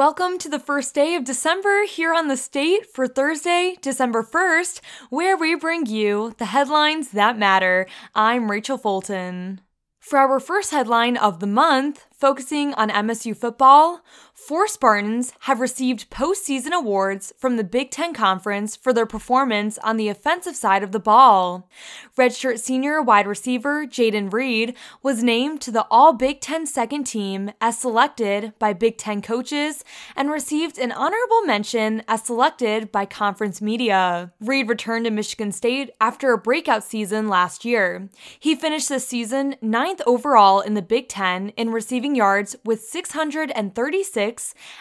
Welcome to the first day of December here on the state for Thursday, December 1st, where we bring you the headlines that matter. I'm Rachel Fulton. For our first headline of the month, focusing on MSU football, four Spartans have received postseason awards from the Big Ten Conference for their performance on the offensive side of the ball. Redshirt senior wide receiver Jayden Reed was named to the All Big Ten second team as selected by Big Ten coaches and received an honorable mention as selected by conference media. Reed returned to Michigan State after a breakout season last year. He finished the season ninth overall in the Big Ten in receiving yards with 636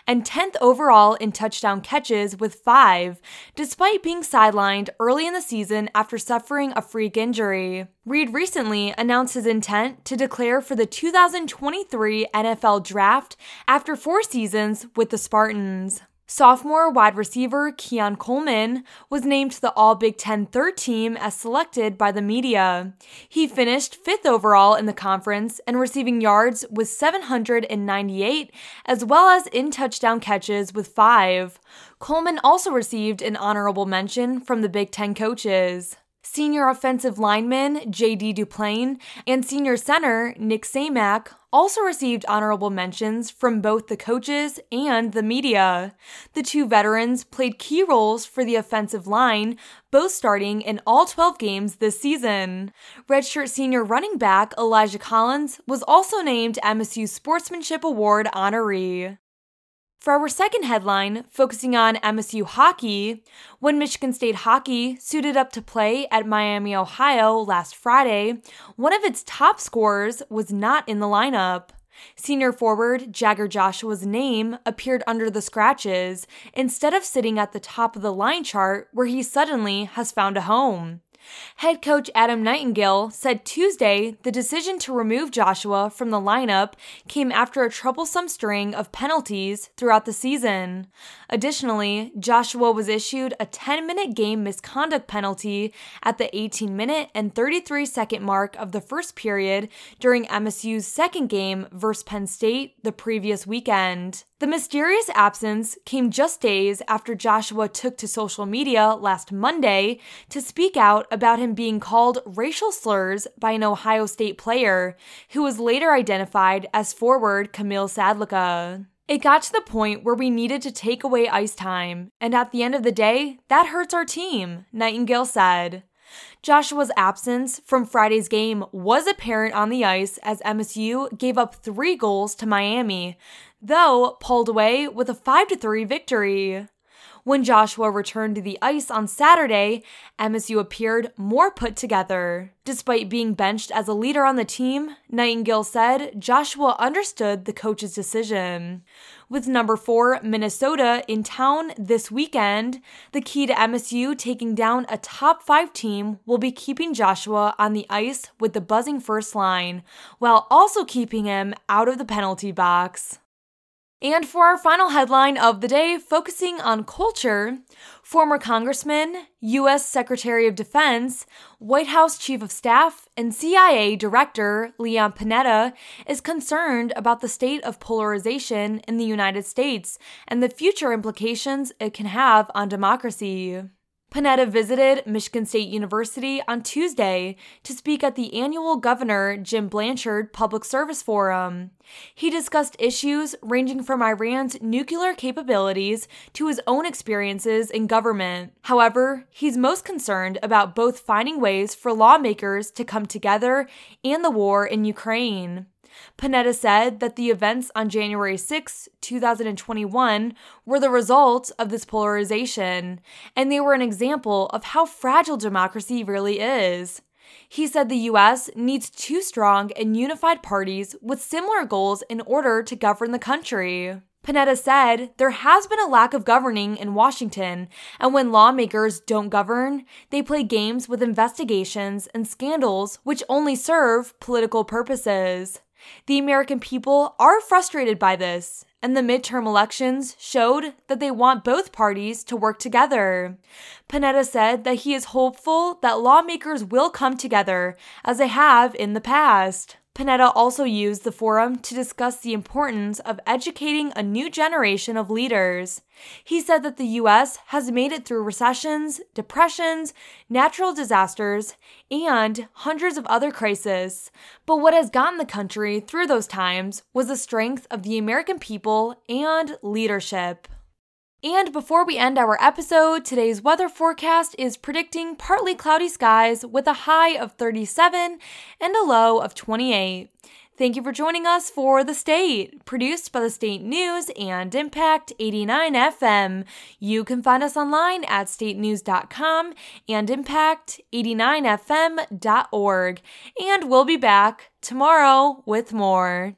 and 10th overall in touchdown catches with 5, despite being sidelined early in the season after suffering a freak injury. Reed recently announced his intent to declare for the 2023 NFL Draft after four seasons with the Spartans. Sophomore wide receiver Keon Coleman was named to the All Big Ten third team as selected by the media. He finished fifth overall in the conference and receiving yards with 798, as well as in touchdown catches with five. Coleman also received an honorable mention from the Big Ten coaches. Senior offensive lineman J.D. Duplain and senior center Nick Samac also received honorable mentions from both the coaches and the media. The two veterans played key roles for the offensive line, both starting in all 12 games this season. Redshirt senior running back Elijah Collins was also named MSU Sportsmanship Award honoree. For our second headline, focusing on MSU hockey, when Michigan State hockey suited up to play at Miami, Ohio last Friday, one of its top scorers was not in the lineup. Senior forward Jagger Joshua's name appeared under the scratches instead of sitting at the top of the line chart where he suddenly has found a home. Head coach Adam Nightingale said Tuesday the decision to remove Joshua from the lineup came after a troublesome string of penalties throughout the season. Additionally, Joshua was issued a 10 minute game misconduct penalty at the 18 minute and 33 second mark of the first period during MSU's second game versus Penn State the previous weekend. The mysterious absence came just days after Joshua took to social media last Monday to speak out about him being called racial slurs by an Ohio State player, who was later identified as forward Kamil Sadlocha. It got to the point where we needed to take away ice time, and at the end of the day, that hurts our team, Nightingale said. Joshua's absence from Friday's game was apparent on the ice as MSU gave up three goals to Miami, though pulled away with a 5 3 victory. When Joshua returned to the ice on Saturday, MSU appeared more put together. Despite being benched as a leader on the team, Nightingale said Joshua understood the coach's decision. With number four, Minnesota, in town this weekend, the key to MSU taking down a top five team will be keeping Joshua on the ice with the buzzing first line, while also keeping him out of the penalty box. And for our final headline of the day, focusing on culture, former Congressman, U.S. Secretary of Defense, White House Chief of Staff, and CIA Director Leon Panetta is concerned about the state of polarization in the United States and the future implications it can have on democracy. Panetta visited Michigan State University on Tuesday to speak at the annual Governor Jim Blanchard Public Service Forum. He discussed issues ranging from Iran's nuclear capabilities to his own experiences in government. However, he's most concerned about both finding ways for lawmakers to come together and the war in Ukraine. Panetta said that the events on January 6, 2021, were the result of this polarization, and they were an example of how fragile democracy really is. He said the US needs two strong and unified parties with similar goals in order to govern the country. Panetta said there has been a lack of governing in Washington, and when lawmakers don't govern, they play games with investigations and scandals which only serve political purposes. The American people are frustrated by this, and the midterm elections showed that they want both parties to work together. Panetta said that he is hopeful that lawmakers will come together as they have in the past. Panetta also used the forum to discuss the importance of educating a new generation of leaders. He said that the U.S. has made it through recessions, depressions, natural disasters, and hundreds of other crises. But what has gotten the country through those times was the strength of the American people and leadership. And before we end our episode, today's weather forecast is predicting partly cloudy skies with a high of 37 and a low of 28. Thank you for joining us for The State, produced by the State News and Impact 89 FM. You can find us online at statenews.com and impact89fm.org. And we'll be back tomorrow with more.